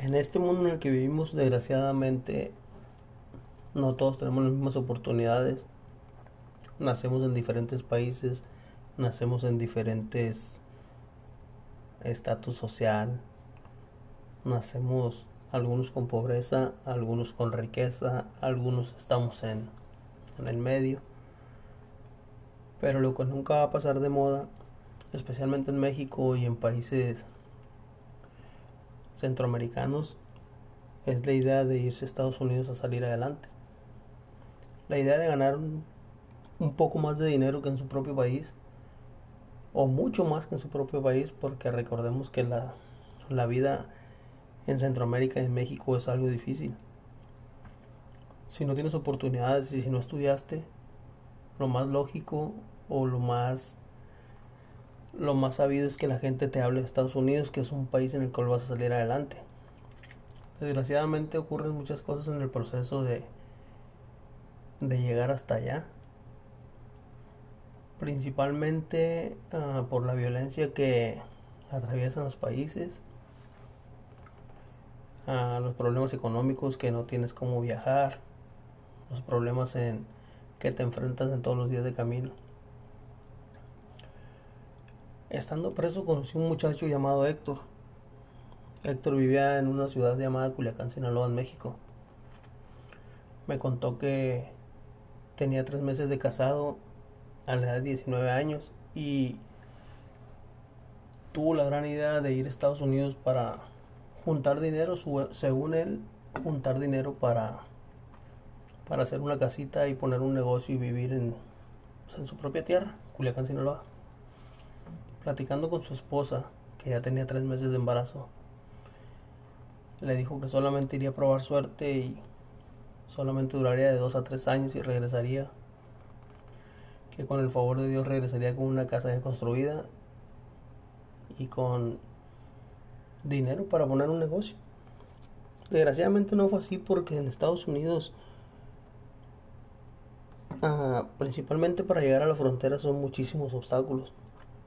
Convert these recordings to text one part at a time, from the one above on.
En este mundo en el que vivimos, desgraciadamente, no todos tenemos las mismas oportunidades. Nacemos en diferentes países, nacemos en diferentes estatus social, nacemos algunos con pobreza, algunos con riqueza, algunos estamos en, en el medio. Pero lo que nunca va a pasar de moda, especialmente en México y en países centroamericanos, es la idea de irse a Estados Unidos a salir adelante. La idea de ganar un, poco más de dinero que en su propio país, o mucho más que en su propio país, porque recordemos que la vida en Centroamérica y en México es algo difícil. Si no tienes oportunidades y si no estudiaste, lo más lógico o lo más lo más sabido es que la gente te hable de Estados Unidos, que es un país en el cual vas a salir adelante. Desgraciadamente ocurren muchas cosas en el proceso de de llegar hasta allá. Principalmente uh, por la violencia que atraviesan los países, uh, los problemas económicos que no tienes cómo viajar, los problemas en que te enfrentas en todos los días de camino. Estando preso conocí un muchacho llamado Héctor. Héctor vivía en una ciudad llamada Culiacán, Sinaloa, en México. Me contó que tenía tres meses de casado a la edad de 19 años y tuvo la gran idea de ir a Estados Unidos para juntar dinero, según él, juntar dinero para para hacer una casita y poner un negocio y vivir en, en su propia tierra, Culiacán, Sinaloa. Platicando con su esposa, que ya tenía tres meses de embarazo, le dijo que solamente iría a probar suerte y solamente duraría de dos a tres años y regresaría. Que con el favor de Dios regresaría con una casa construida y con dinero para poner un negocio. Desgraciadamente no fue así porque en Estados Unidos Uh, principalmente para llegar a la frontera son muchísimos obstáculos.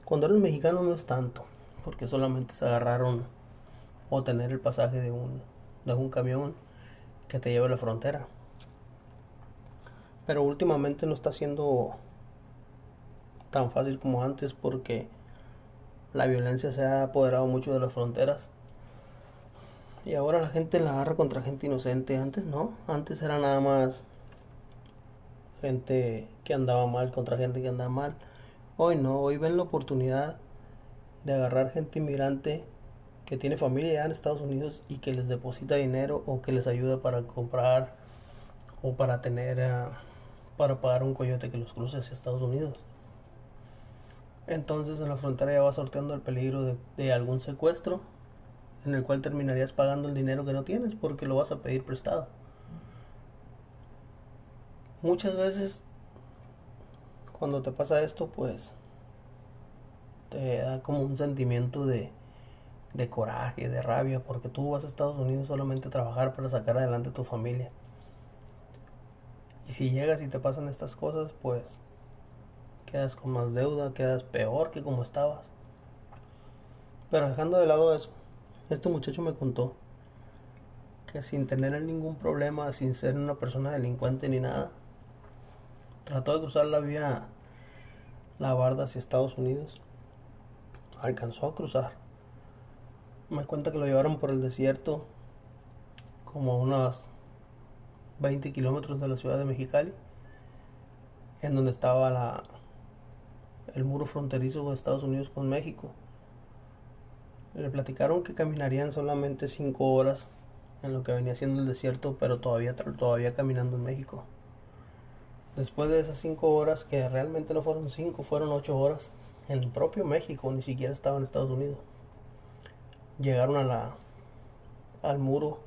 Cuando eres mexicano no es tanto, porque solamente se agarraron o tener el pasaje de un, de un camión que te lleve a la frontera. Pero últimamente no está siendo tan fácil como antes porque la violencia se ha apoderado mucho de las fronteras. Y ahora la gente la agarra contra gente inocente. Antes no, antes era nada más gente que andaba mal contra gente que andaba mal. Hoy no, hoy ven la oportunidad de agarrar gente inmigrante que tiene familia ya en Estados Unidos y que les deposita dinero o que les ayuda para comprar o para tener uh, para pagar un coyote que los cruce hacia Estados Unidos. Entonces en la frontera ya va sorteando el peligro de, de algún secuestro en el cual terminarías pagando el dinero que no tienes porque lo vas a pedir prestado muchas veces cuando te pasa esto, pues te da como un sentimiento de, de coraje, de rabia, porque tú vas a Estados Unidos solamente a trabajar para sacar adelante a tu familia. Y si llegas y te pasan estas cosas, pues quedas con más deuda, quedas peor que como estabas. Pero dejando de lado eso, este muchacho me contó que sin tener ningún problema, sin ser una persona delincuente ni nada, Trató de cruzar la vía, la barda hacia Estados Unidos. Alcanzó a cruzar. Me cuenta que lo llevaron por el desierto, como a unos 20 kilómetros de la ciudad de Mexicali, en donde estaba la, el muro fronterizo de Estados Unidos con México. Le platicaron que caminarían solamente 5 horas en lo que venía siendo el desierto, pero todavía, todavía caminando en México. Después de esas cinco horas, que realmente no fueron cinco, fueron ocho horas, en el propio México, ni siquiera estaba en Estados Unidos. Llegaron al muro.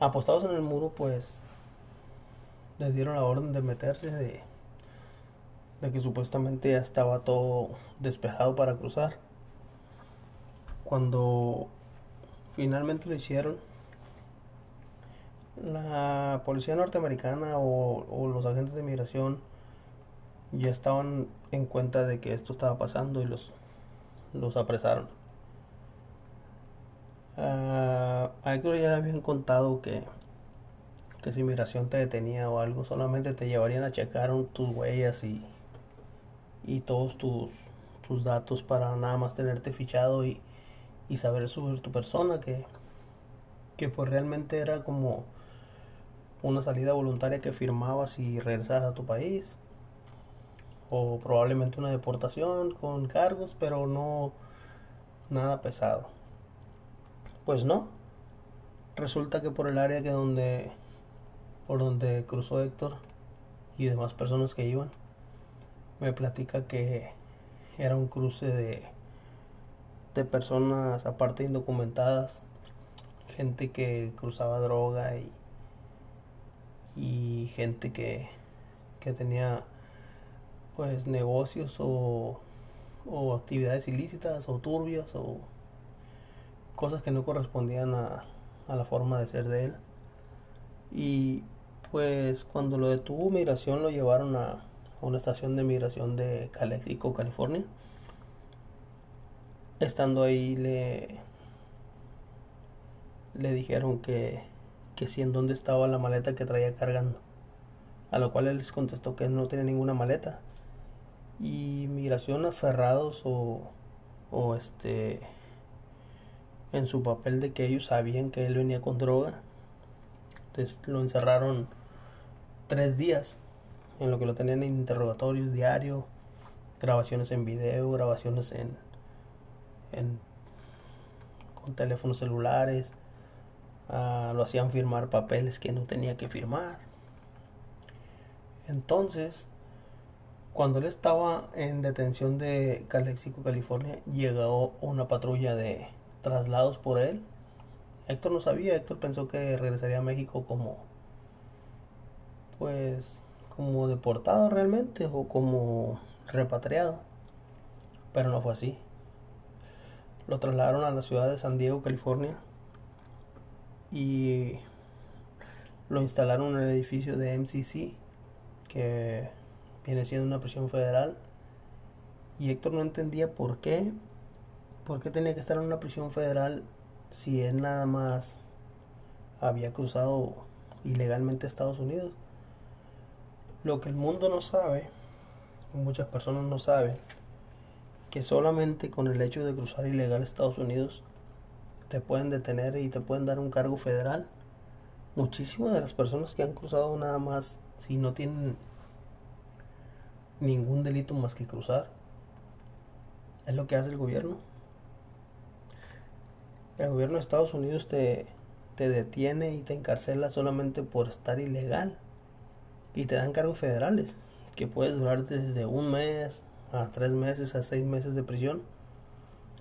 Apostados en el muro, pues les dieron la orden de meterse, de, de que supuestamente ya estaba todo despejado para cruzar. Cuando finalmente lo hicieron, la policía norteamericana o, o, los agentes de migración ya estaban en cuenta de que esto estaba pasando y los, los apresaron. a Héctor ya le habían contado que, que si migración te detenía o algo, solamente te llevarían a checar tus huellas y, y todos tus, tus datos para nada más tenerte fichado y, y saber sobre tu persona, que, que pues realmente era como una salida voluntaria que firmabas y regresabas a tu país o probablemente una deportación con cargos, pero no nada pesado. Pues no. Resulta que por el área que donde por donde cruzó Héctor y demás personas que iban, me platica que era un cruce de de personas aparte indocumentadas, gente que cruzaba droga y y gente que que tenía pues negocios o, o actividades ilícitas o turbias o cosas que no correspondían a, a la forma de ser de él. Y pues cuando lo detuvo migración lo llevaron a, a una estación de migración de Calexico, California. Estando ahí le, le dijeron que, que si en dónde estaba la maleta que traía cargando. A lo cual él les contestó que no tenía ninguna maleta y migración aferrados o, o este en su papel de que ellos sabían que él venía con droga lo encerraron tres días en lo que lo tenían en interrogatorios diario grabaciones en video grabaciones en, en con teléfonos celulares ah, lo hacían firmar papeles que no tenía que firmar entonces cuando él estaba en detención de Calexico, California, llegó una patrulla de traslados por él. Héctor no sabía, Héctor pensó que regresaría a México como, pues, como deportado realmente o como repatriado. Pero no fue así. Lo trasladaron a la ciudad de San Diego, California. Y lo instalaron en el edificio de MCC, que viene siendo una prisión federal. Y Héctor no entendía por qué, por qué tenía que estar en una prisión federal si él nada más había cruzado ilegalmente a Estados Unidos. Lo que el mundo no sabe, muchas personas no saben, que solamente con el hecho de cruzar ilegal a Estados Unidos te pueden detener y te pueden dar un cargo federal. Muchísimas de las personas que han cruzado nada más, si no tienen ningún delito más que cruzar. Es lo que hace el gobierno. El gobierno de Estados Unidos te, te detiene y te encarcela solamente por estar ilegal. Y te dan cargos federales, que puedes durar desde un mes a tres meses a seis meses de prisión,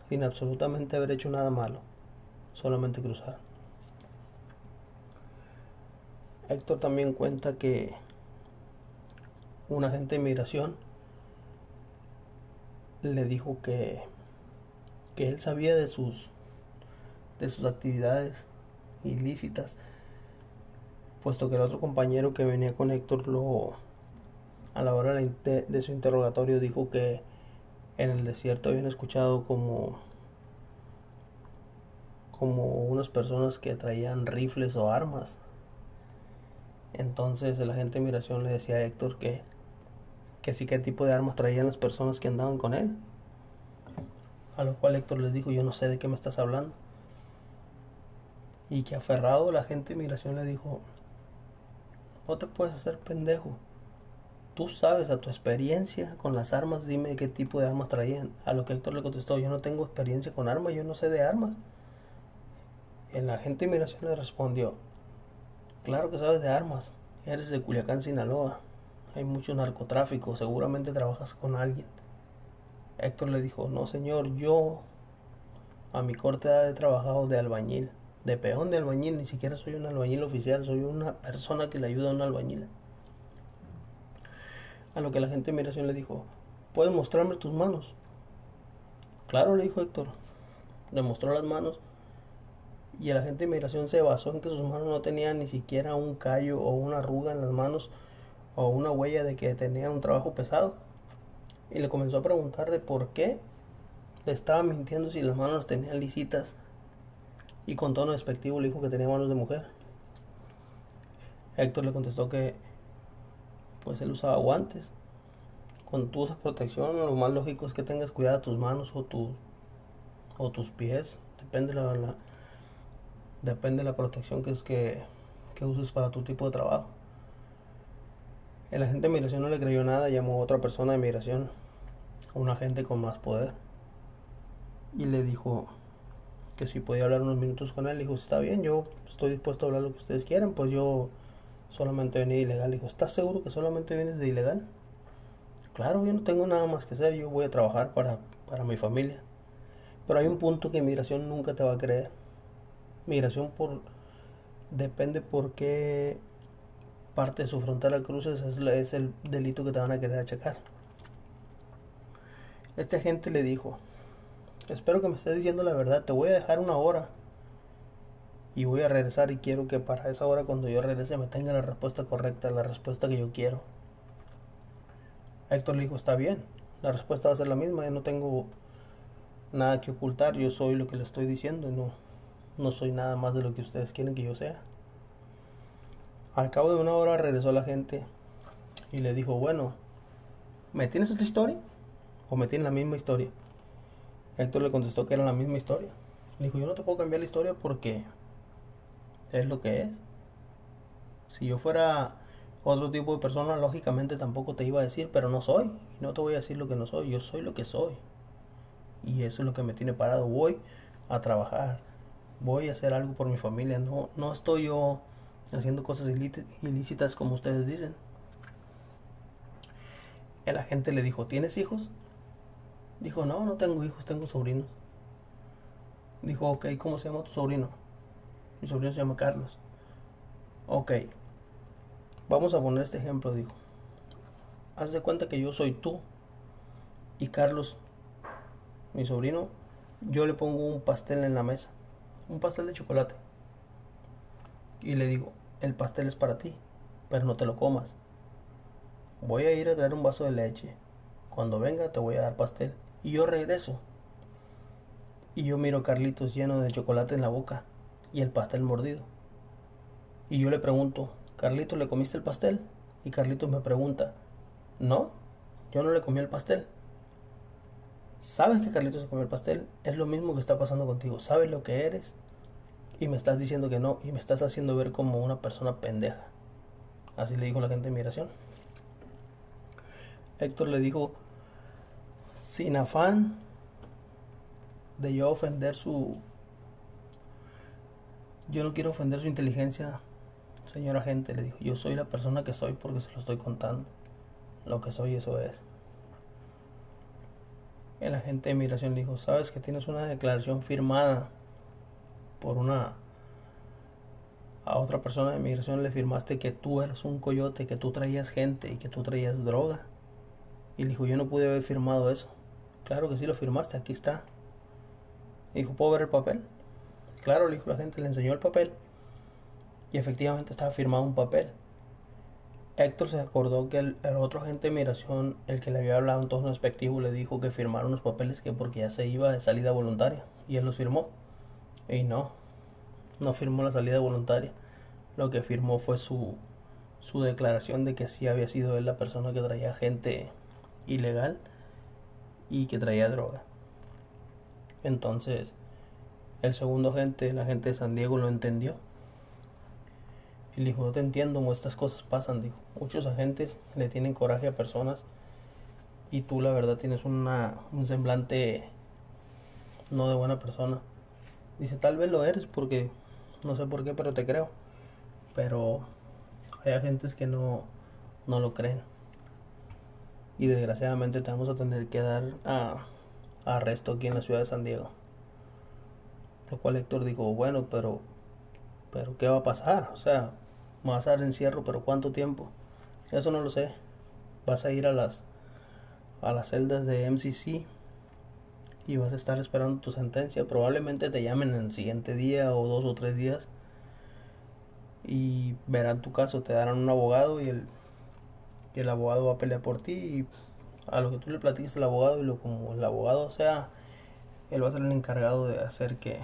sin absolutamente haber hecho nada malo, solamente cruzar. Héctor también cuenta que un agente de inmigración le dijo que, que él sabía de sus, de sus actividades ilícitas, puesto que el otro compañero que venía con Héctor lo, a la hora de su interrogatorio dijo que en el desierto habían escuchado como como unas personas que traían rifles o armas. Entonces el agente de migración le decía a Héctor que que sí qué tipo de armas traían las personas que andaban con él. A lo cual Héctor les dijo, yo no sé de qué me estás hablando. Y que aferrado la gente de migración le dijo, no te puedes hacer pendejo. Tú sabes a tu experiencia con las armas, dime qué tipo de armas traían. A lo que Héctor le contestó, yo no tengo experiencia con armas, yo no sé de armas. El agente de migración le respondió, claro que sabes de armas, eres de Culiacán, Sinaloa hay mucho narcotráfico, seguramente trabajas con alguien. Héctor le dijo, no señor, yo a mi corta edad he trabajado de albañil, de peón de albañil, ni siquiera soy un albañil oficial, soy una persona que le ayuda a un albañil. A lo que la gente de migración le dijo, ¿puedes mostrarme tus manos? Claro, le dijo Héctor. Le mostró las manos y el agente de migración se basó en que sus manos no tenían ni siquiera un callo o una arruga en las manos o una huella de que tenía un trabajo pesado. Y le comenzó a preguntar de por qué le estaba mintiendo si las manos tenían lisitas. y con tono despectivo le dijo que tenía manos de mujer. Héctor le contestó que pues él usaba guantes. Cuando tú usas protección, lo más lógico es que tengas cuidado tus manos o, tu, o tus pies. Depende la, la, depende de la protección que es que, que uses para tu tipo de trabajo. El agente de migración no le creyó nada, llamó a otra persona de migración, un agente con más poder, y le dijo que si podía hablar unos minutos con él. Dijo, está bien, yo estoy dispuesto a hablar lo que ustedes quieran, pues yo solamente venía ilegal. Dijo, ¿estás seguro que solamente vienes de ilegal? Claro, yo no tengo nada más que hacer, yo voy a trabajar para, para mi familia. Pero hay un punto que migración nunca te va a creer. Migración por depende por qué parte de su frontera cruces es, es el delito que te van a querer achacar. Este agente le dijo, espero que me estés diciendo la verdad, te voy a dejar una hora y voy a regresar y quiero que para esa hora cuando yo regrese me tenga la respuesta correcta, la respuesta que yo quiero. Héctor le dijo, está bien, la respuesta va a ser la misma, yo no tengo nada que ocultar, yo soy lo que le estoy diciendo, no, no soy nada más de lo que ustedes quieren que yo sea. Al cabo de una hora regresó la gente y le dijo, bueno, ¿me tienes otra historia? ¿O me tienes la misma historia? Héctor le contestó que era la misma historia. Le dijo, yo no te puedo cambiar la historia porque es lo que es. Si yo fuera otro tipo de persona, lógicamente tampoco te iba a decir, pero no soy. Y no te voy a decir lo que no soy, yo soy lo que soy. Y eso es lo que me tiene parado. Voy a trabajar, voy a hacer algo por mi familia. No, no estoy yo haciendo cosas ilícitas como ustedes dicen. El agente le dijo, ¿tienes hijos? Dijo, no, no tengo hijos, tengo sobrinos. Dijo, ok, ¿cómo se llama tu sobrino? Mi sobrino se llama Carlos. Ok, vamos a poner este ejemplo, dijo. Haz de cuenta que yo soy tú y Carlos, mi sobrino, yo le pongo un pastel en la mesa, un pastel de chocolate. Y le digo, el pastel es para ti, pero no te lo comas. Voy a ir a traer un vaso de leche. Cuando venga te voy a dar pastel. Y yo regreso. Y yo miro a Carlitos lleno de chocolate en la boca y el pastel mordido. Y yo le pregunto, Carlitos, ¿le comiste el pastel? Y Carlitos me pregunta, no, yo no le comí el pastel. ¿Sabes que Carlitos se comió el pastel? Es lo mismo que está pasando contigo. ¿Sabes lo que eres? y me estás diciendo que no y me estás haciendo ver como una persona pendeja. Así le dijo la gente de migración. Héctor le dijo, sin afán de yo ofender su... Yo no quiero ofender su inteligencia, señor agente, le dijo, yo soy la persona que soy porque se lo estoy contando. Lo que soy, eso es. El agente de migración le dijo, sabes que tienes una declaración firmada por una a otra persona de migración le firmaste que tú eras un coyote, que tú traías gente y que tú traías droga. Y le dijo, yo no pude haber firmado eso. Claro que sí lo firmaste, aquí está. Y dijo, ¿puedo ver el papel? Claro, le dijo la gente, le enseñó el papel. Y efectivamente estaba firmado un papel. Héctor se acordó que el, otro agente de migración, el que le había hablado en tono despectivo, le dijo que firmara unos papeles que porque ya se iba de salida voluntaria. Y él los firmó. Y no, no firmó la salida voluntaria. Lo que firmó fue su, su declaración de que sí había sido él la persona que traía gente ilegal y que traía droga. Entonces, el segundo agente, la gente de San Diego, lo entendió. Y le dijo, no te entiendo, como estas cosas pasan, dijo. Muchos agentes le tienen coraje a personas y tú la verdad tienes una, un semblante no de buena persona. Dice, tal vez lo eres porque, no sé por qué, pero te creo. Pero hay agentes que no, no lo creen. Y desgraciadamente te vamos a tener que dar a, arresto aquí en la ciudad de San Diego. Lo cual Héctor dijo, bueno, pero, pero ¿qué va a pasar? O sea, vas a encierro, pero ¿cuánto tiempo? Eso no lo sé. Vas a ir a las, a las celdas de MCC y vas a estar esperando tu sentencia. Probablemente te llamen en el siguiente día o dos o tres días y verán tu caso, te darán un abogado y el, y el abogado va a pelear por ti y a lo que tú le platiques al abogado y lo como el abogado sea, él va a ser el encargado de hacer que,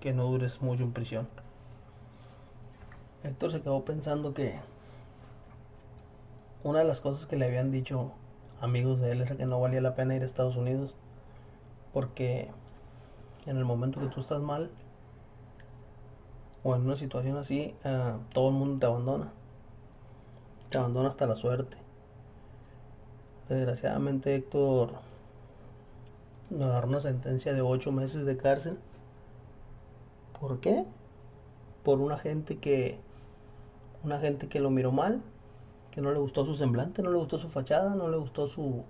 que no dures mucho en prisión. Héctor se quedó pensando que una de las cosas que le habían dicho amigos de él era que no valía la pena ir a Estados Unidos porque en el momento que tú estás mal o en una situación así, uh, todo el mundo te abandona. Te abandona hasta la suerte. Desgraciadamente Héctor agarró una sentencia de ocho meses de cárcel. ¿Por qué? Por una gente que una gente que lo miró mal, que no le gustó su semblante, no le gustó su fachada, no le gustó su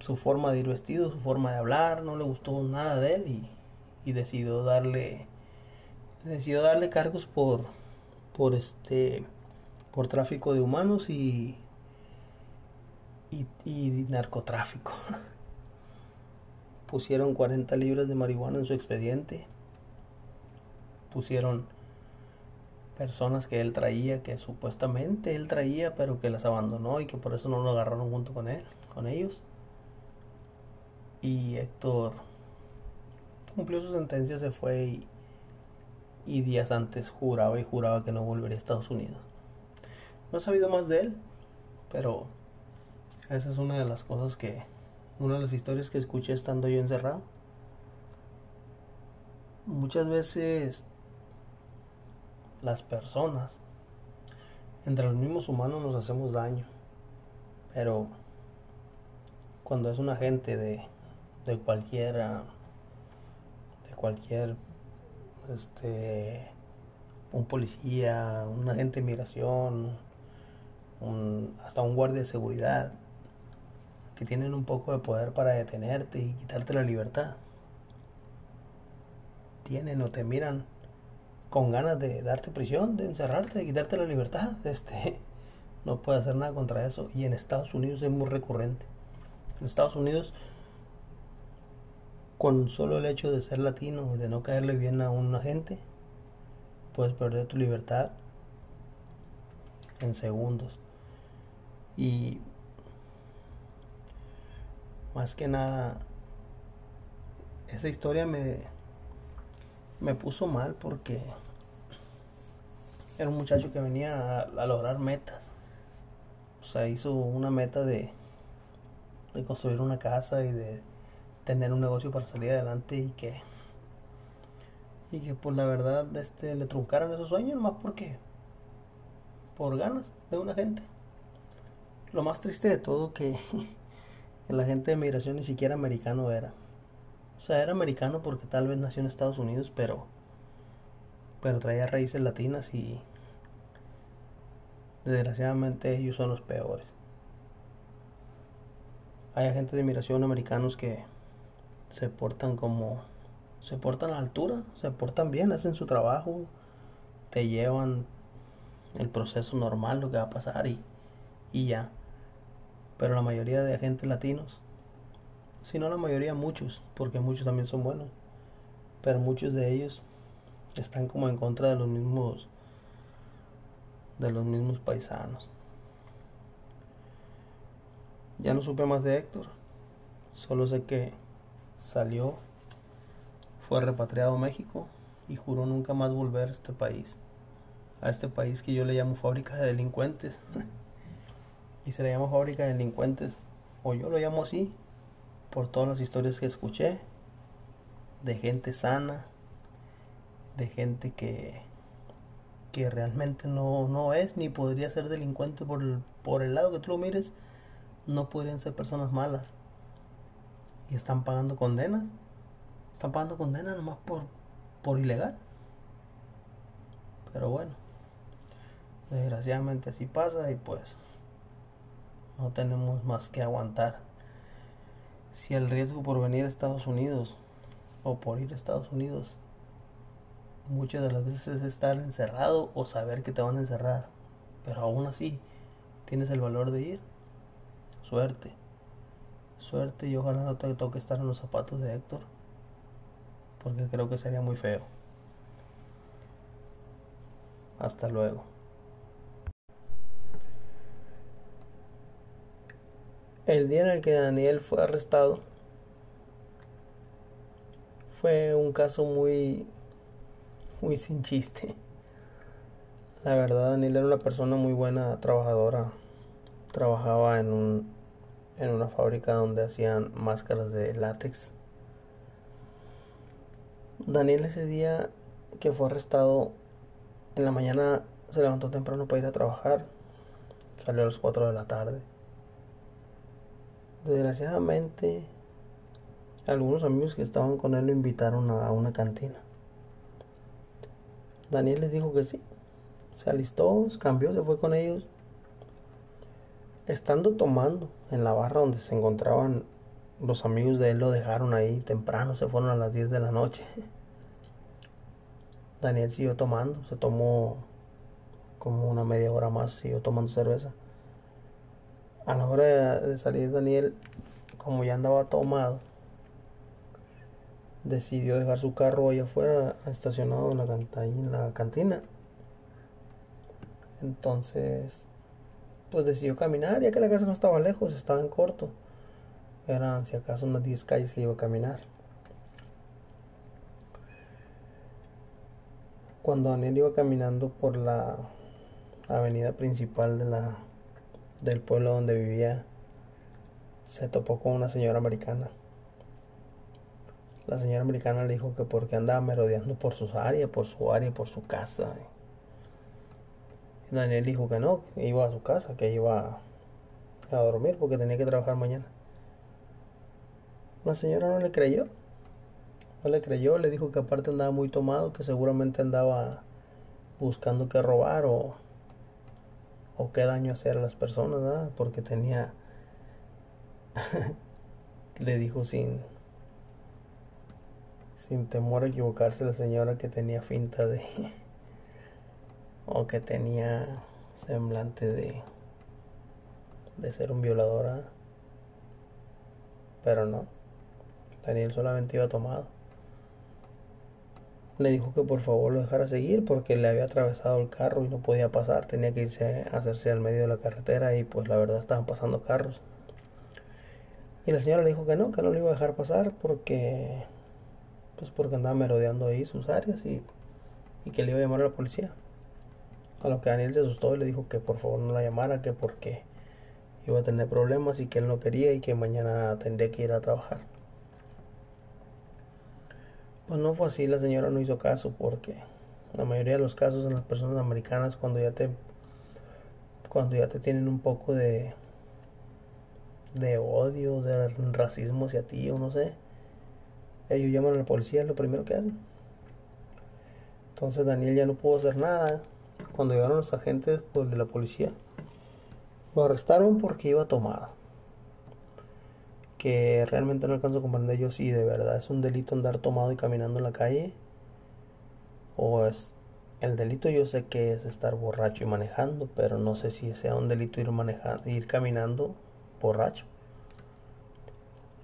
su forma de ir vestido, su forma de hablar, no le gustó nada de él y, y decidió darle decidió darle cargos por por este por tráfico de humanos y y, y narcotráfico. Pusieron 40 libras de marihuana en su expediente. Pusieron personas que él traía, que supuestamente él traía, pero que las abandonó y que por eso no lo agarraron junto con él, con ellos. Y Héctor cumplió su sentencia, se fue y, y días antes juraba y juraba que no volvería a Estados Unidos. No he sabido más de él, pero esa es una de las cosas que, una de las historias que escuché estando yo encerrado. Muchas veces las personas, entre los mismos humanos nos hacemos daño, pero cuando es una gente de, de cualquiera, de cualquier, este, un policía, un agente de migración, un, hasta un guardia de seguridad, que tienen un poco de poder para detenerte y quitarte la libertad. Tienen o te miran con ganas de darte prisión, de encerrarte, de quitarte la libertad. Este, no puede hacer nada contra eso. Y en Estados Unidos es muy recurrente. En Estados Unidos, con solo el hecho de ser latino de no caerle bien a una gente, puedes perder tu libertad en segundos. Y más que nada, esa historia me, me puso mal porque era un muchacho que venía a, lograr metas. O sea, hizo una meta de, de construir una casa y de tener un negocio para salir adelante y que y que pues la verdad este le truncaran esos sueños más porque por ganas de una gente lo más triste de todo que el agente de migración ni siquiera americano era. O sea, era americano porque tal vez nació en Estados Unidos, pero pero traía raíces latinas y desgraciadamente ellos son los peores. Hay agentes de migración americanos que se portan como se portan a la altura, se portan bien, hacen su trabajo, te llevan el proceso normal, lo que va a pasar y, y ya pero la mayoría de agentes latinos, si no la mayoría, muchos, porque muchos también son buenos, pero muchos de ellos están como en contra de los mismos de los mismos paisanos. Ya no supe más de Héctor, solo sé que salió, fue repatriado a México y juró nunca más volver a este país, a este país que yo le llamo fábrica de delincuentes. y se le llama fábrica de delincuentes, o yo lo llamo así, por todas las historias que escuché, de gente sana, de gente que, que realmente no, no es ni podría ser delincuente por el, por el lado que tú lo mires, no podrían ser personas malas. Y están pagando condenas. Están pagando condenas nomás por, por ilegal. Pero bueno, desgraciadamente así pasa y pues no tenemos más que aguantar. Si el riesgo por venir a Estados Unidos o por ir a Estados Unidos muchas de las veces es estar encerrado o saber que te van a encerrar, pero aún así tienes el valor de ir. Suerte, suerte y ojalá no te toque estar en los zapatos de Héctor, porque creo que sería muy feo. Hasta luego. El día en el que Daniel fue arrestado fue un caso muy, muy sin chiste. La verdad, Daniel era una persona muy buena, trabajadora. Trabajaba en un, en una fábrica donde hacían máscaras de látex. Daniel ese día que fue arrestado en la mañana se levantó temprano para ir a trabajar. Salió a las 4 de la tarde. Desgraciadamente, algunos amigos que estaban con él lo invitaron a una cantina. Daniel les dijo que sí. Se alistó, cambió, se fue con ellos. Estando tomando en la barra donde se encontraban los amigos de él, lo dejaron ahí temprano, se fueron a las 10 de la noche. Daniel siguió tomando, se tomó como una media hora más, siguió tomando cerveza. A la hora de salir Daniel, como ya andaba tomado, decidió dejar su carro ahí afuera, estacionado en la, en la cantina. Entonces, pues decidió caminar, ya que la casa no estaba lejos, estaba en corto. Eran si acaso unas 10 calles que iba a caminar. Cuando Daniel iba caminando por la avenida principal de la, del pueblo donde vivía, se topó con una señora americana. La señora americana le dijo que porque andaba merodeando por sus áreas, por su área, por su casa. Y Daniel dijo que no, que iba a su casa, que iba a dormir porque tenía que trabajar mañana. La señora no le creyó. No le creyó, le dijo que aparte andaba muy tomado, que seguramente andaba buscando qué robar o, o qué daño hacer a las personas, porque tenía, le dijo sin, sin temor a equivocarse la señora que tenía finta de, o que tenía semblante de, de ser un violador, pero no, Daniel solamente iba tomado. Le dijo que por favor lo dejara seguir porque le había atravesado el carro y no podía pasar, tenía que irse a hacerse al medio de la carretera y pues la verdad estaban pasando carros. Y la señora le dijo que no, que no le iba a dejar pasar porque pues porque andaba merodeando ahí sus áreas y, y que le iba a llamar a la policía. A lo que Daniel se asustó y le dijo que por favor no la llamara, que porque iba a tener problemas y que él no quería y que mañana tendría que ir a trabajar. Pues no fue así, la señora no hizo caso porque la mayoría de los casos en las personas americanas cuando ya te cuando ya te tienen un poco de de odio, de racismo hacia ti o no sé, ellos llaman a la policía, es lo primero que hacen. Entonces Daniel ya no pudo hacer nada. Cuando llegaron los agentes pues, de la policía, lo arrestaron porque iba tomado que realmente no alcanzo a comprender yo si de verdad es un delito andar tomado y caminando en la calle o es el delito yo sé que es estar borracho y manejando, pero no sé si sea un delito ir manejando, ir caminando borracho.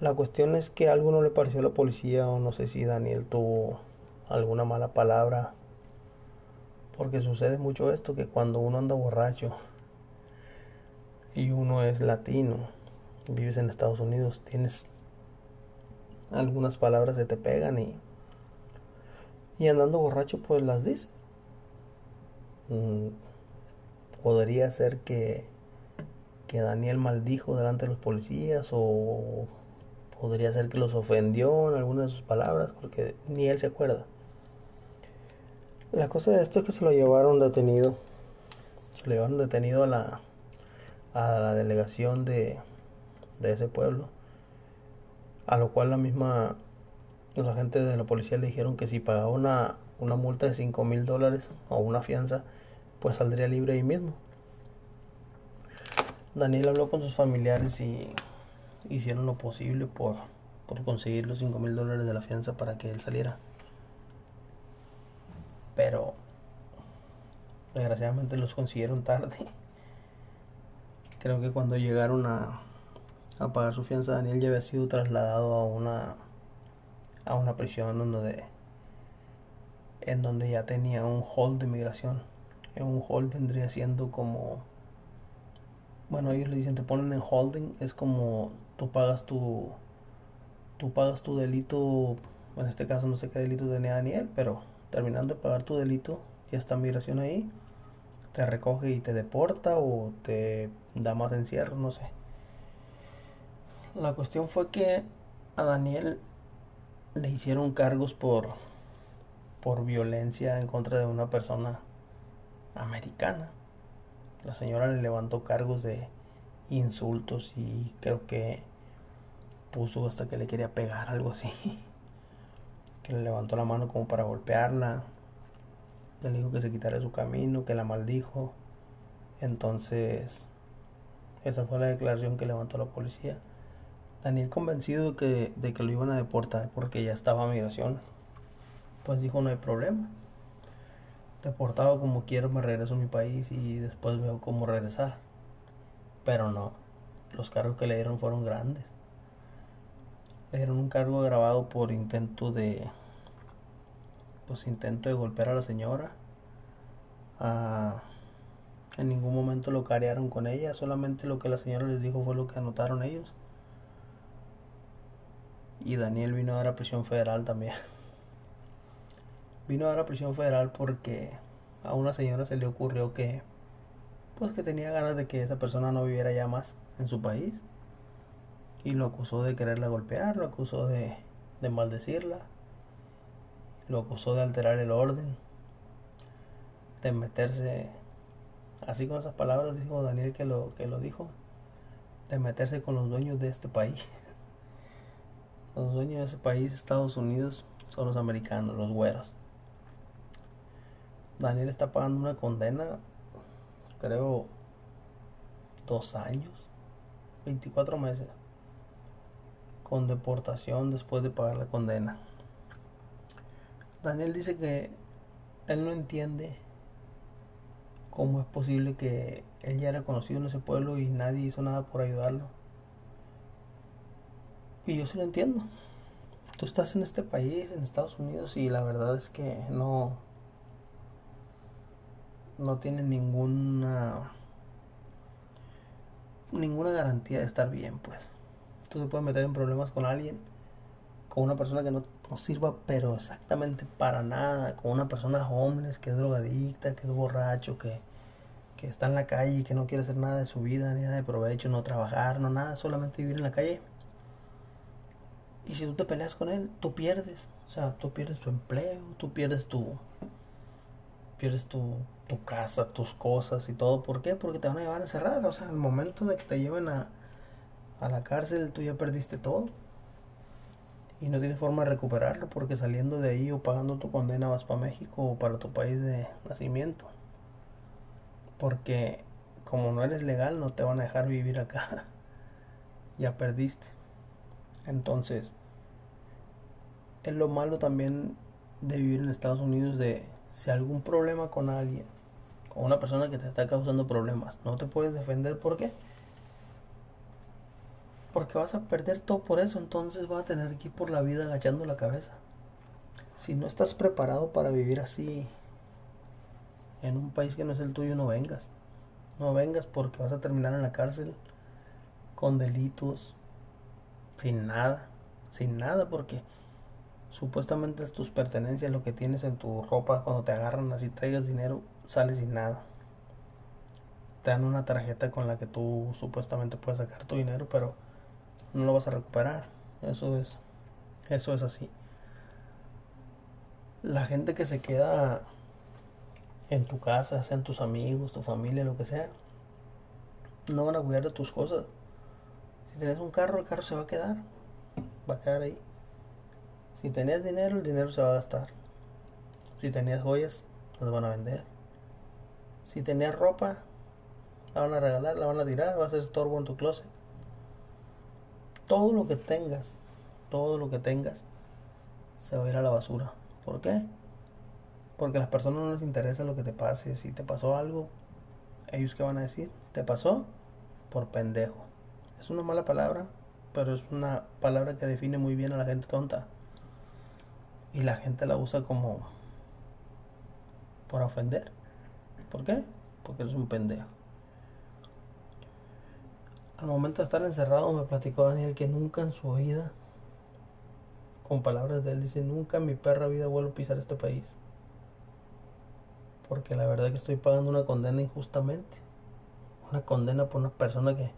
La cuestión es que algo no le pareció a la policía o no sé si Daniel tuvo alguna mala palabra. Porque sucede mucho esto que cuando uno anda borracho y uno es latino vives en Estados Unidos, tienes algunas palabras que te pegan y, y andando borracho pues las dices. Mm, podría ser que, que Daniel maldijo delante de los policías o podría ser que los ofendió en algunas de sus palabras porque ni él se acuerda. La cosa de esto es que se lo llevaron detenido. Se lo llevaron detenido a la, a la delegación de, de ese pueblo. A lo cual la misma, los agentes de la policía le dijeron que si pagaba una, una multa de 5 mil dólares o una fianza, pues saldría libre ahí mismo. Daniel habló con sus familiares y hicieron lo posible por, por conseguir los 5 mil dólares de la fianza para que él saliera. Pero desgraciadamente los consiguieron tarde. Creo que cuando llegaron a, a pagar su fianza, Daniel ya había sido trasladado a una a una prisión donde en donde ya tenía un hold de migración. Un hold vendría siendo como bueno, ellos le dicen te ponen en holding, es como tú pagas tu tú pagas tu delito en este caso no sé qué delito tenía Daniel, pero terminando de pagar tu delito, ya está migración ahí, te recoge y te deporta o te da más encierro, no sé. La cuestión fue que a Daniel le hicieron cargos por por violencia en contra de una persona americana. La señora le levantó cargos de insultos y creo que puso hasta que le quería pegar algo así. Que le levantó la mano como para golpearla. Le dijo que se quitara su camino, que la maldijo. Entonces, esa fue la declaración que levantó la policía. Daniel convencido de que, de que lo iban a deportar porque ya estaba a migración. Pues dijo no hay problema. Deportado como quiero me regreso a mi país y después veo cómo regresar. Pero no, los cargos que le dieron fueron grandes. Le dieron un cargo grabado por intento de. Pues intento de golpear a la señora. Ah, en ningún momento lo carearon con ella, solamente lo que la señora les dijo fue lo que anotaron ellos. Y Daniel vino a dar a prisión federal también. Vino a dar a prisión federal porque a una señora se le ocurrió que pues que tenía ganas de que esa persona no viviera ya más en su país y lo acusó de quererla golpear, lo acusó de, de maldecirla, lo acusó de alterar el orden, de meterse, así con esas palabras dijo Daniel que lo, que lo dijo, de meterse con los dueños de este país. Los dueños de ese país, Estados Unidos, son los americanos, los güeros. Daniel está pagando una condena, creo, dos años, 24 meses con deportación después de pagar la condena. Daniel dice que él no entiende cómo es posible que él ya era conocido en ese pueblo y nadie hizo nada por ayudarlo. Y yo sí lo entiendo. Tú estás en este país, en Estados Unidos, y la verdad es que no. No tiene ninguna. Ninguna garantía de estar bien, pues tú te puedes meter en problemas con alguien, con una persona que no, no sirva, pero exactamente para nada, con una persona homeless, que es drogadicta, que es borracho, que, que está en la calle y que no quiere hacer nada de su vida, ni nada de provecho, no trabajar, no nada, solamente vivir en la calle. Y si tú te peleas con él, tú pierdes. O sea, tú pierdes tu empleo, tú pierdes tu. pierdes tu, tu casa, tus cosas y todo. ¿Por qué? Porque te van a llevar a encerrar. O sea, el momento de que te lleven a, a la cárcel, tú ya perdiste todo. Y no tienes forma de recuperarlo porque saliendo de ahí o pagando tu condena vas para México o para tu país de nacimiento. Porque como no eres legal no te van a dejar vivir acá. ya perdiste. Entonces, es lo malo también de vivir en Estados Unidos de si algún problema con alguien, con una persona que te está causando problemas, no te puedes defender, ¿por qué? Porque vas a perder todo por eso, entonces vas a tener que ir por la vida agachando la cabeza. Si no estás preparado para vivir así en un país que no es el tuyo, no vengas. No vengas porque vas a terminar en la cárcel con delitos, sin nada, sin nada, porque supuestamente es tus pertenencias, lo que tienes en tu ropa, cuando te agarran así, traigas dinero, sales sin nada. Te dan una tarjeta con la que tú supuestamente puedes sacar tu dinero, pero no lo vas a recuperar. Eso es, eso es así. La gente que se queda en tu casa, sean tus amigos, tu familia, lo que sea, no van a cuidar de tus cosas. Si tienes un carro, el carro se va a quedar. Va a quedar ahí. Si tenías dinero, el dinero se va a gastar. Si tenías joyas, las van a vender. Si tenías ropa, la van a regalar, la van a tirar, va a ser estorbo en tu closet todo lo que tengas, todo lo que tengas, se va a ir a la basura. ¿Por qué? Porque a las personas no les interesa lo que te pase. Si te pasó algo, ellos qué van a decir? ¿Te pasó? Por pendejo. Es una mala palabra, pero es una palabra que define muy bien a la gente tonta. Y la gente la usa como por ofender. ¿Por qué? Porque eres un pendejo. Al momento de estar encerrado me platicó Daniel que nunca en su vida con palabras de él, dice, nunca en mi perra vida vuelvo a pisar este país. Porque la verdad que estoy pagando una condena injustamente. Una condena por una persona que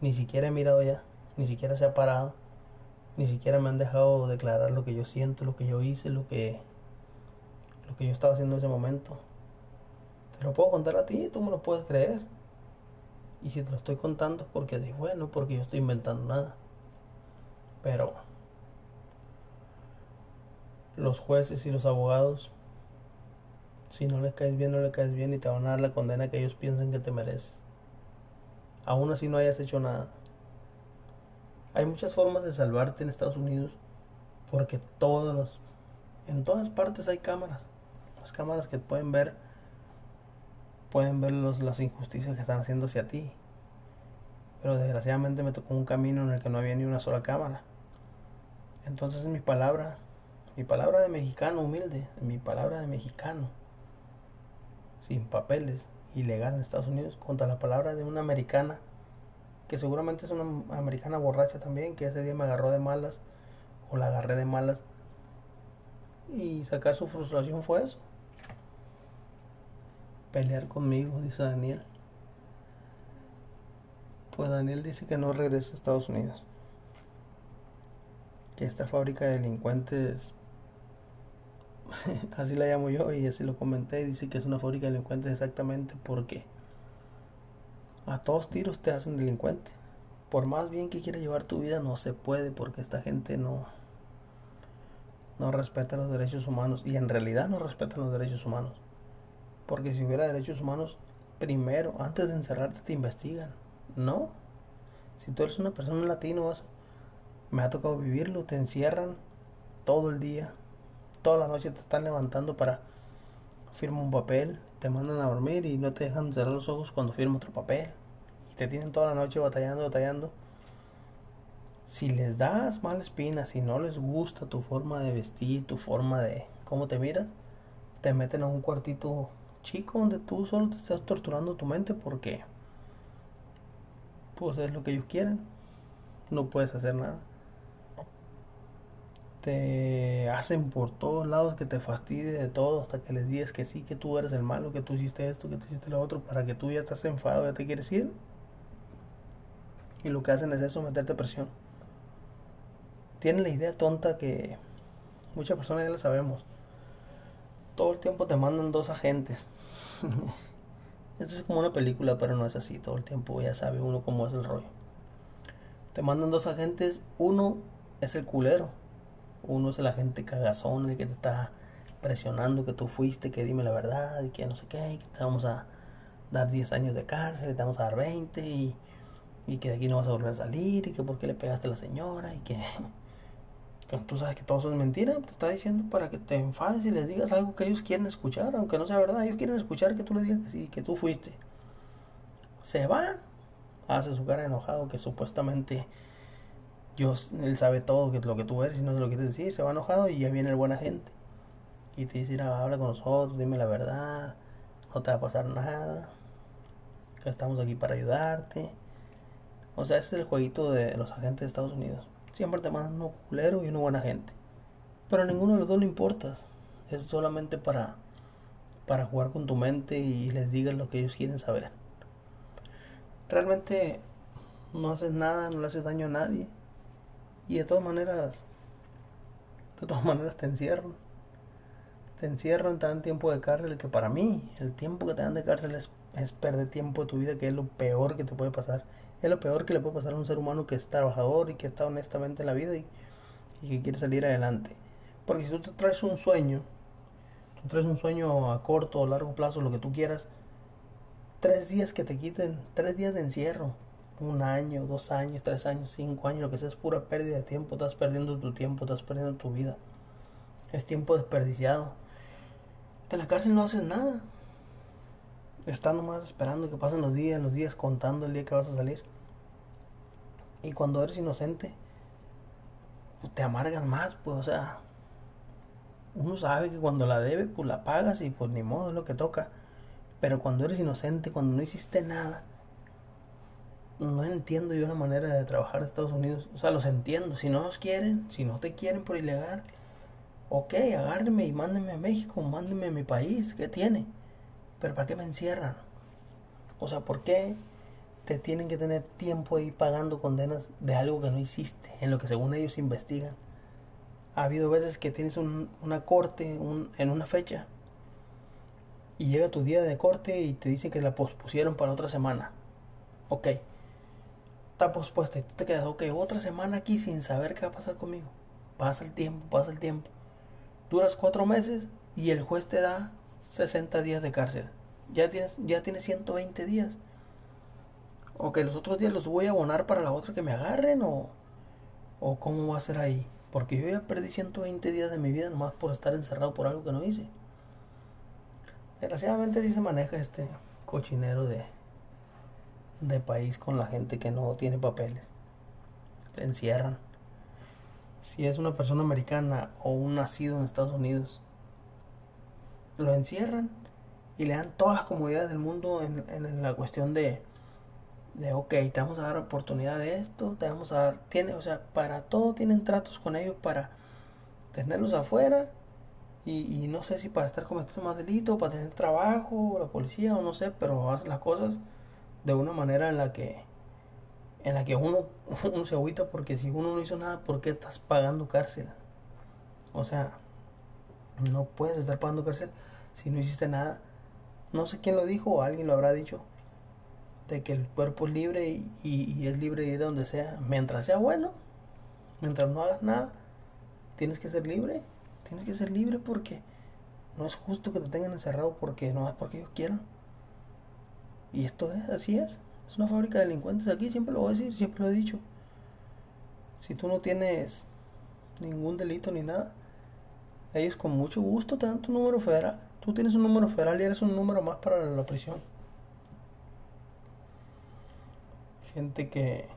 ni siquiera he mirado ya, ni siquiera se ha parado, ni siquiera me han dejado declarar lo que yo siento, lo que yo hice, lo que, lo que yo estaba haciendo en ese momento. Te lo puedo contar a ti, tú me lo puedes creer. Y si te lo estoy contando es porque así bueno, porque yo estoy inventando nada. Pero los jueces y los abogados, si no les caes bien, no le caes bien y te van a dar la condena que ellos piensan que te mereces. Aún así no hayas hecho nada. Hay muchas formas de salvarte en Estados Unidos porque todos los, en todas partes hay cámaras. Las cámaras que pueden ver pueden ver los, las injusticias que están haciendo hacia ti. Pero desgraciadamente me tocó un camino en el que no había ni una sola cámara. Entonces mi palabra, mi palabra de mexicano humilde, mi palabra de mexicano, sin papeles, ilegal en Estados Unidos, contra la palabra de una americana, que seguramente es una americana borracha también, que ese día me agarró de malas, o la agarré de malas, y sacar su frustración fue eso pelear conmigo, dice Daniel. Pues Daniel dice que no regresa a Estados Unidos. Que esta fábrica de delincuentes, así la llamo yo y así lo comenté, dice que es una fábrica de delincuentes exactamente porque a todos tiros te hacen delincuente. Por más bien que quiera llevar tu vida, no se puede porque esta gente no, no respeta los derechos humanos y en realidad no respetan los derechos humanos. Porque si hubiera derechos humanos, primero, antes de encerrarte, te investigan. No. Si tú eres una persona latino, me ha tocado vivirlo, te encierran todo el día. Toda la noche te están levantando para firma un papel, te mandan a dormir y no te dejan cerrar los ojos cuando firma otro papel. Y te tienen toda la noche batallando, batallando. Si les das mala espina, si no les gusta tu forma de vestir, tu forma de cómo te miras, te meten a un cuartito chico donde tú solo te estás torturando tu mente porque pues es lo que ellos quieren. No puedes hacer nada. Te hacen por todos lados que te fastidie de todo hasta que les digas que sí, que tú eres el malo, que tú hiciste esto, que tú hiciste lo otro, para que tú ya estás enfadado, ya te quieres ir. Y lo que hacen es eso, meterte presión. Tienen la idea tonta que muchas personas ya lo sabemos todo el tiempo te mandan dos agentes. Esto es como una película, pero no es así. Todo el tiempo ya sabe uno cómo es el rollo. Te mandan dos agentes. Uno es el culero. Uno es el agente cagazón, el que te está presionando que tú fuiste, que dime la verdad y que no sé qué, que te vamos a dar 10 años de cárcel, te vamos a dar 20 y, y que de aquí no vas a volver a salir y que por qué le pegaste a la señora y que tú sabes que todo eso es mentira, te está diciendo para que te enfades y les digas algo que ellos quieren escuchar, aunque no sea verdad, ellos quieren escuchar que tú les digas que sí, que tú fuiste. Se va, hace su cara enojado que supuestamente Dios, él sabe todo que lo que tú eres y no se lo quieres decir, se va enojado y ya viene el buena gente. Y te dice, habla con nosotros, dime la verdad, no te va a pasar nada, estamos aquí para ayudarte. O sea, ese es el jueguito de los agentes de Estados Unidos. Siempre te mandan uno culero y uno buena gente. Pero a ninguno de los dos le importas. Es solamente para, para jugar con tu mente y les digas lo que ellos quieren saber. Realmente no haces nada, no le haces daño a nadie. Y de todas maneras, de todas maneras te encierran. Te encierran, te dan tiempo de cárcel, que para mí el tiempo que te dan de cárcel es, es perder tiempo de tu vida, que es lo peor que te puede pasar es lo peor que le puede pasar a un ser humano que es trabajador y que está honestamente en la vida y, que quiere salir adelante. Porque si tú te traes un sueño, tú traes un sueño a corto o largo plazo, lo que tú quieras, tres días que te quiten, tres días de encierro, un año, dos años, tres años, cinco años, lo que sea, es pura pérdida de tiempo, estás perdiendo tu tiempo, estás perdiendo tu vida. Es tiempo desperdiciado. En la cárcel no haces nada. Estás nomás esperando que pasen los días, los días contando el día que vas a salir. Y cuando eres inocente, pues te amargas más, pues, o sea, uno sabe que cuando la debe, pues la pagas y pues ni modo es lo que toca. Pero cuando eres inocente, cuando no hiciste nada, no entiendo yo la manera de trabajar de Estados Unidos. O sea, los entiendo. Si no nos quieren, si no te quieren por ilegal, ok, agárrenme y mándenme a México, mándenme a mi país. ¿Qué tiene? Pero ¿para qué me encierran? O sea, ¿por qué te tienen que tener tiempo ahí pagando condenas de algo que no hiciste, en lo que según ellos investigan? Ha habido veces que tienes una corte en una fecha y llega tu día de corte y te dicen que la pospusieron para otra semana. Ok, está pospuesta y tú te quedas, ok, otra semana aquí sin saber qué va a pasar conmigo. Pasa el tiempo, pasa el tiempo. Duras cuatro meses y el juez te da 60 días de cárcel. Ya ya tienes 120 días. Ok, los otros días los voy a abonar para la otra que me agarren o, o cómo va a ser ahí. Porque yo ya perdí 120 días de mi vida nomás por estar encerrado por algo que no hice. Desgraciadamente sí se maneja este cochinero de, de país con la gente que no tiene papeles. Te encierran. Si es una persona americana o un nacido en Estados Unidos, lo encierran y le dan todas las comodidades del mundo en, en, la cuestión de, de, ok, te vamos a dar oportunidad de esto, te vamos a dar, tiene, o sea, para todo tienen tratos con ellos para tenerlos afuera y, y no sé si para estar cometiendo más delito, para tener trabajo, la policía o no sé, pero hacen las cosas de una manera en la que en la que uno, uno se agüita porque si uno no hizo nada, ¿por qué estás pagando cárcel? O sea, no puedes estar pagando cárcel si no hiciste nada. No sé quién lo dijo o alguien lo habrá dicho. De que el cuerpo es libre y, es libre de ir a donde sea. Mientras sea bueno, mientras no hagas nada, tienes que ser libre. Tienes que ser libre porque no es justo que te tengan encerrado porque no es porque ellos quieran. Y esto es, así es. Es una fábrica de delincuentes aquí, siempre lo voy a decir, siempre lo he dicho. Si tú no tienes ningún delito ni nada, ellos con mucho gusto te dan tu número federal. Tú tienes un número federal y eres un número más para la prisión. Gente que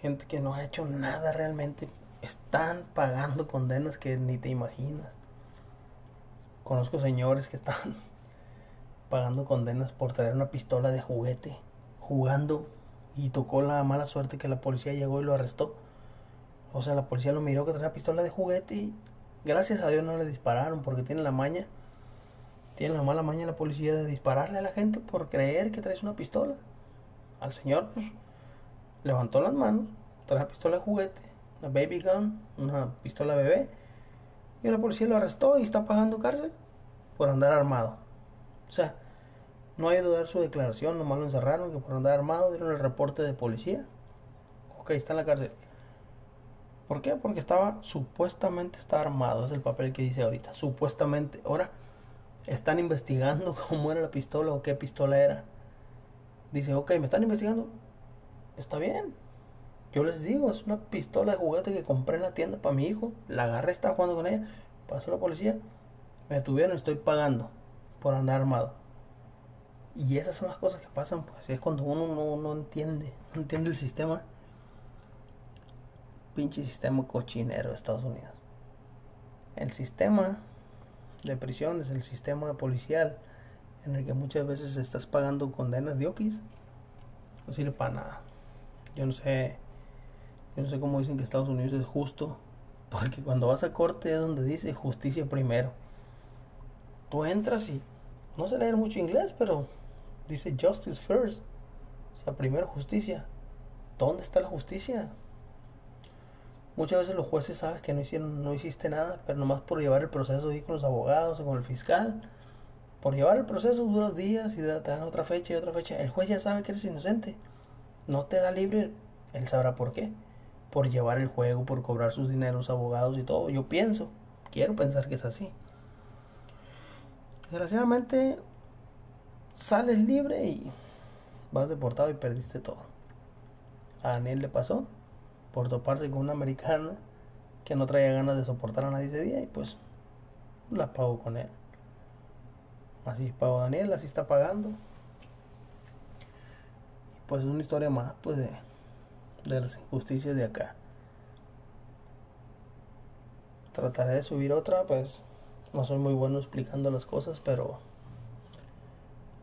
gente que no ha hecho nada realmente están pagando condenas que ni te imaginas. Conozco señores que están pagando condenas por traer una pistola de juguete, jugando y tocó la mala suerte que la policía llegó y lo arrestó. O sea, la policía lo miró que traía una pistola de juguete y gracias a Dios no le dispararon porque tiene la maña, tiene la mala maña la policía de dispararle a la gente por creer que traes una pistola. Al señor pues levantó las manos, trae una pistola de juguete, una baby gun, una pistola bebé y la policía lo arrestó y está pagando cárcel por andar armado. O sea, no hay de dar su declaración, nomás lo encerraron, que por andar armado dieron el reporte de policía. Ok, está en la cárcel. ¿Por qué? Porque estaba, supuestamente está armado, es el papel que dice ahorita, supuestamente. Ahora, están investigando cómo era la pistola o qué pistola era. Dice, ok, me están investigando. Está bien. Yo les digo, es una pistola de juguete que compré en la tienda para mi hijo. La agarré, estaba jugando con ella. Pasó la policía. Me detuvieron, estoy pagando por andar armado. Y esas son las cosas que pasan, pues es cuando uno no, no entiende, no entiende el sistema. Pinche sistema cochinero de Estados Unidos. El sistema de prisiones, el sistema policial, en el que muchas veces estás pagando condenas de okis, no sirve para nada. Yo no sé, yo no sé cómo dicen que Estados Unidos es justo, porque cuando vas a corte es donde dice justicia primero tú entras y no sé leer mucho inglés, pero dice justice first. O sea, primero justicia. ¿Dónde está la justicia? Muchas veces los jueces saben que no hicieron, no hiciste nada, pero nomás por llevar el proceso y con los abogados o con el fiscal, por llevar el proceso duras días y te dan otra fecha y otra fecha. El juez ya sabe que eres inocente. No te da libre, él sabrá por qué. Por llevar el juego, por cobrar sus dineros, abogados y todo. Yo pienso, quiero pensar que es así. Desgraciadamente sales libre y vas deportado y perdiste todo. A Daniel le pasó por toparse con una americana que no traía ganas de soportar a nadie ese día y pues la pago con él. Así pagó Daniel, así está pagando. Y pues es una historia más pues de las injusticias de acá. Trataré de subir otra pues no soy muy bueno explicando las cosas, pero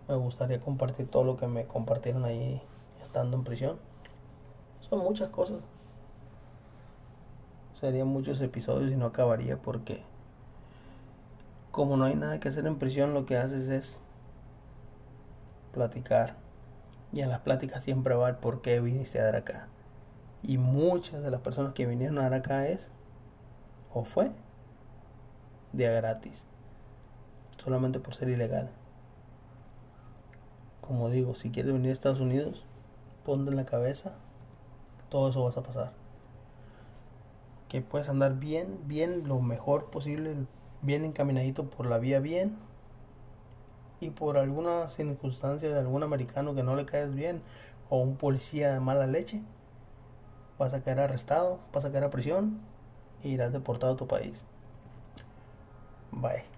me gustaría compartir todo lo que me compartieron ahí estando en prisión. Son muchas cosas. Serían muchos episodios y no acabaría porque como no hay nada que hacer en prisión, lo que haces es platicar. Y en las pláticas siempre va el por qué viniste a dar acá. Y muchas de las personas que vinieron a dar acá es, o fue, día gratis. Solamente por ser ilegal. Como digo, si quieres venir a Estados Unidos, ponte en la cabeza, todo eso vas a pasar. Que puedes andar bien, bien, lo mejor posible, bien encaminadito por la vía bien. Y por alguna circunstancia de algún americano que no le caes bien, o un policía de mala leche, vas a caer arrestado, vas a caer a prisión y irás deportado a tu país. Bye.